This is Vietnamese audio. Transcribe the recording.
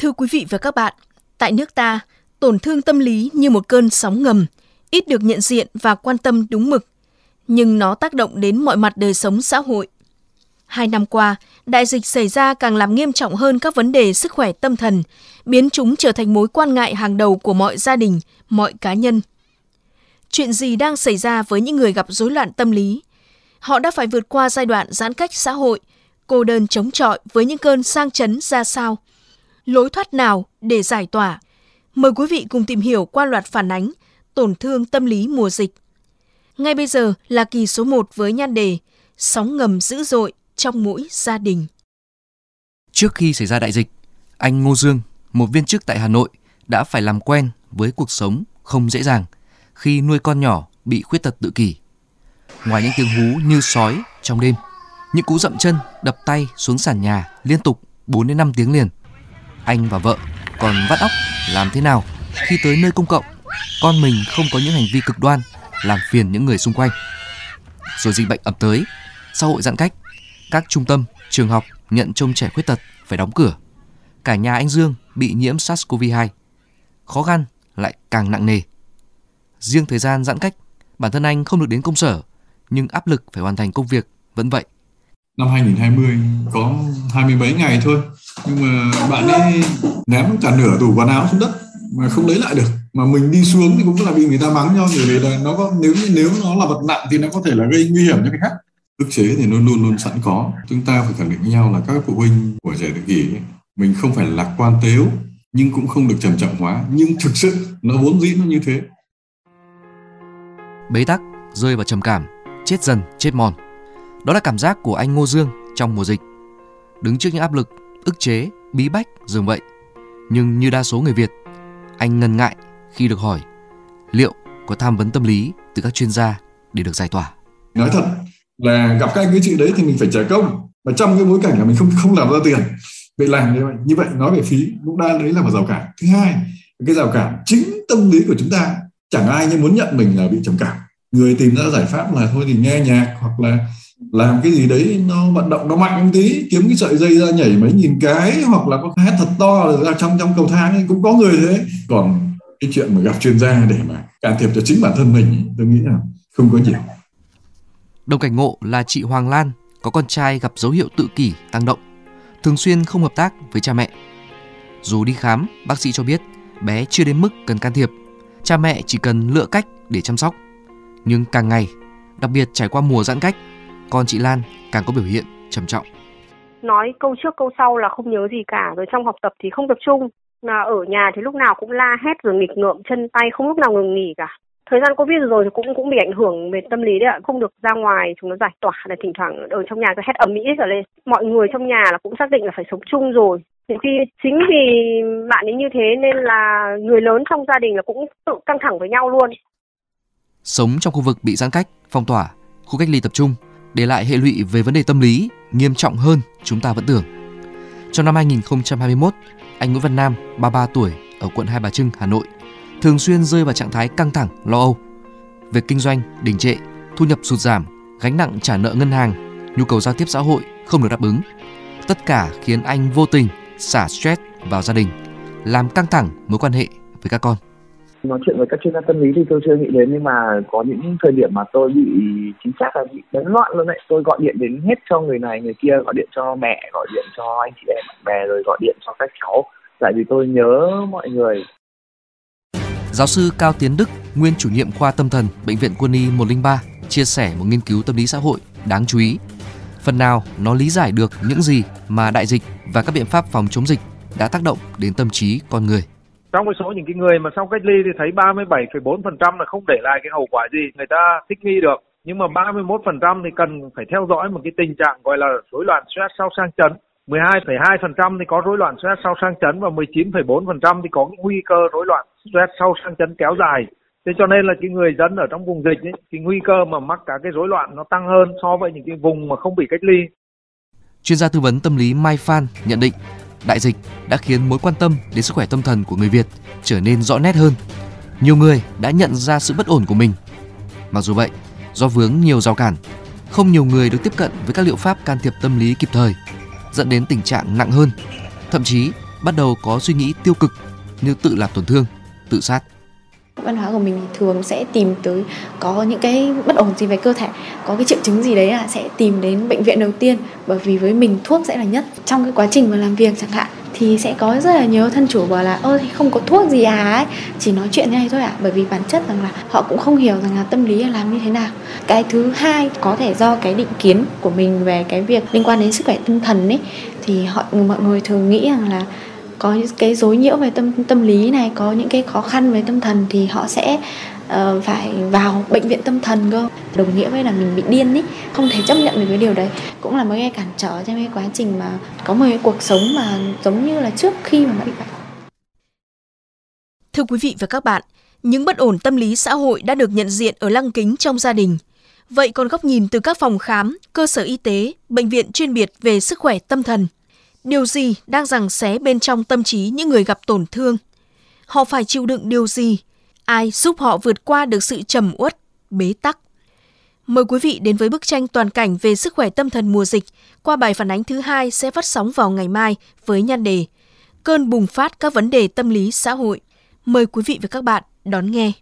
Thưa quý vị và các bạn, tại nước ta, tổn thương tâm lý như một cơn sóng ngầm, ít được nhận diện và quan tâm đúng mực, nhưng nó tác động đến mọi mặt đời sống xã hội. Hai năm qua, đại dịch xảy ra càng làm nghiêm trọng hơn các vấn đề sức khỏe tâm thần, biến chúng trở thành mối quan ngại hàng đầu của mọi gia đình, mọi cá nhân. Chuyện gì đang xảy ra với những người gặp rối loạn tâm lý? Họ đã phải vượt qua giai đoạn giãn cách xã hội, cô đơn chống chọi với những cơn sang chấn ra sao? Lối thoát nào để giải tỏa? Mời quý vị cùng tìm hiểu qua loạt phản ánh tổn thương tâm lý mùa dịch. Ngay bây giờ là kỳ số 1 với nhan đề Sóng ngầm dữ dội trong mỗi gia đình. Trước khi xảy ra đại dịch, anh Ngô Dương, một viên chức tại Hà Nội, đã phải làm quen với cuộc sống không dễ dàng khi nuôi con nhỏ bị khuyết tật tự kỷ. Ngoài những tiếng hú như sói trong đêm, những cú dậm chân, đập tay xuống sàn nhà liên tục 4 đến 5 tiếng liền. Anh và vợ còn vắt óc làm thế nào khi tới nơi công cộng, con mình không có những hành vi cực đoan làm phiền những người xung quanh. Rồi dịch bệnh ập tới, xã hội giãn cách, các trung tâm, trường học nhận trông trẻ khuyết tật phải đóng cửa. Cả nhà anh Dương bị nhiễm SARS-CoV-2. Khó khăn lại càng nặng nề. Riêng thời gian giãn cách, bản thân anh không được đến công sở, nhưng áp lực phải hoàn thành công việc vẫn vậy. Năm 2020 có hai mươi mấy ngày thôi, nhưng mà bạn ấy ném cả nửa tủ quần áo xuống đất mà không lấy lại được. Mà mình đi xuống thì cũng là bị người ta mắng nhau bởi vì là nó có nếu nếu nó là vật nặng thì nó có thể là gây nguy hiểm cho người khác. Ức chế thì nó luôn luôn sẵn có. Chúng ta phải khẳng định với nhau là các phụ huynh của trẻ tự kỷ mình không phải lạc quan tếu nhưng cũng không được trầm trọng hóa. Nhưng thực sự nó vốn dĩ nó như thế. Bế tắc rơi vào trầm cảm chết dần chết mòn đó là cảm giác của anh Ngô Dương trong mùa dịch. Đứng trước những áp lực, ức chế, bí bách dường vậy. Nhưng như đa số người Việt, anh ngần ngại khi được hỏi liệu có tham vấn tâm lý từ các chuyên gia để được giải tỏa. Nói thật là gặp các anh cái chị đấy thì mình phải trả công. Và trong cái bối cảnh là mình không không làm ra tiền vậy làm như vậy như vậy nói về phí cũng đã đấy là một rào cản. Thứ hai, cái rào cản chính tâm lý của chúng ta, chẳng ai như muốn nhận mình là bị trầm cảm người tìm ra giải pháp là thôi thì nghe nhạc hoặc là làm cái gì đấy nó vận động nó mạnh một tí kiếm cái sợi dây ra nhảy mấy nghìn cái hoặc là có hát thật to ra trong trong cầu thang ấy cũng có người thế còn cái chuyện mà gặp chuyên gia để mà can thiệp cho chính bản thân mình tôi nghĩ là không có nhiều Đồng cảnh ngộ là chị Hoàng Lan có con trai gặp dấu hiệu tự kỷ tăng động, thường xuyên không hợp tác với cha mẹ. Dù đi khám, bác sĩ cho biết bé chưa đến mức cần can thiệp, cha mẹ chỉ cần lựa cách để chăm sóc. Nhưng càng ngày, đặc biệt trải qua mùa giãn cách, con chị Lan càng có biểu hiện trầm trọng. Nói câu trước câu sau là không nhớ gì cả, rồi trong học tập thì không tập trung, mà ở nhà thì lúc nào cũng la hét rồi nghịch ngợm chân tay không lúc nào ngừng nghỉ cả. Thời gian covid rồi thì cũng cũng bị ảnh hưởng về tâm lý đấy ạ không được ra ngoài chúng nó giải tỏa là thỉnh thoảng ở trong nhà cứ hét ầm ĩ trở lên. Mọi người trong nhà là cũng xác định là phải sống chung rồi. Nhiều khi chính vì bạn ấy như thế nên là người lớn trong gia đình là cũng tự căng thẳng với nhau luôn sống trong khu vực bị giãn cách phong tỏa khu cách ly tập trung để lại hệ lụy về vấn đề tâm lý nghiêm trọng hơn chúng ta vẫn tưởng trong năm 2021 anh Nguyễn Văn Nam 33 tuổi ở quận Hai Bà Trưng Hà Nội thường xuyên rơi vào trạng thái căng thẳng, lo âu. Việc kinh doanh đình trệ, thu nhập sụt giảm, gánh nặng trả nợ ngân hàng, nhu cầu giao tiếp xã hội không được đáp ứng. Tất cả khiến anh vô tình xả stress vào gia đình, làm căng thẳng mối quan hệ với các con. Nói chuyện với các chuyên gia tâm lý thì tôi chưa nghĩ đến nhưng mà có những thời điểm mà tôi bị chính xác là bị đánh loạn luôn đấy. Tôi gọi điện đến hết cho người này người kia, gọi điện cho mẹ, gọi điện cho anh chị em bạn bè rồi gọi điện cho các cháu tại vì tôi nhớ mọi người Giáo sư Cao Tiến Đức, nguyên chủ nhiệm khoa tâm thần Bệnh viện Quân y 103, chia sẻ một nghiên cứu tâm lý xã hội đáng chú ý. Phần nào nó lý giải được những gì mà đại dịch và các biện pháp phòng chống dịch đã tác động đến tâm trí con người. Trong cái số những cái người mà sau cách ly thì thấy 37,4% là không để lại cái hậu quả gì người ta thích nghi được. Nhưng mà 31% thì cần phải theo dõi một cái tình trạng gọi là rối loạn stress sau sang chấn 12,2% thì có rối loạn stress sau sang chấn và 19,4% thì có cái nguy cơ rối loạn stress sau sang chấn kéo dài. Thế cho nên là cái người dân ở trong vùng dịch ấy, cái nguy cơ mà mắc cả cái rối loạn nó tăng hơn so với những cái vùng mà không bị cách ly. Chuyên gia tư vấn tâm lý Mai Phan nhận định đại dịch đã khiến mối quan tâm đến sức khỏe tâm thần của người Việt trở nên rõ nét hơn. Nhiều người đã nhận ra sự bất ổn của mình. Mặc dù vậy, do vướng nhiều rào cản, không nhiều người được tiếp cận với các liệu pháp can thiệp tâm lý kịp thời dẫn đến tình trạng nặng hơn. Thậm chí bắt đầu có suy nghĩ tiêu cực như tự làm tổn thương, tự sát văn hóa của mình thường sẽ tìm tới có những cái bất ổn gì về cơ thể, có cái triệu chứng gì đấy là sẽ tìm đến bệnh viện đầu tiên. Bởi vì với mình thuốc sẽ là nhất. Trong cái quá trình mà làm việc chẳng hạn thì sẽ có rất là nhiều thân chủ bảo là, ơ thì không có thuốc gì à ấy? Chỉ nói chuyện như này thôi ạ. À. bởi vì bản chất rằng là họ cũng không hiểu rằng là tâm lý là làm như thế nào. Cái thứ hai, có thể do cái định kiến của mình về cái việc liên quan đến sức khỏe tinh thần ấy, thì họ, mọi người thường nghĩ rằng là có những cái rối nhiễu về tâm tâm lý này có những cái khó khăn về tâm thần thì họ sẽ uh, phải vào bệnh viện tâm thần cơ. Đồng nghĩa với là mình bị điên ý không thể chấp nhận được cái điều đấy. Cũng là một cái cản trở trong cái quá trình mà có một cái cuộc sống mà giống như là trước khi mà bị bệnh. Thưa quý vị và các bạn, những bất ổn tâm lý xã hội đã được nhận diện ở lăng kính trong gia đình. Vậy còn góc nhìn từ các phòng khám, cơ sở y tế, bệnh viện chuyên biệt về sức khỏe tâm thần – Điều gì đang giằng xé bên trong tâm trí những người gặp tổn thương? Họ phải chịu đựng điều gì? Ai giúp họ vượt qua được sự trầm uất, bế tắc? Mời quý vị đến với bức tranh toàn cảnh về sức khỏe tâm thần mùa dịch qua bài phản ánh thứ hai sẽ phát sóng vào ngày mai với nhan đề Cơn bùng phát các vấn đề tâm lý xã hội. Mời quý vị và các bạn đón nghe.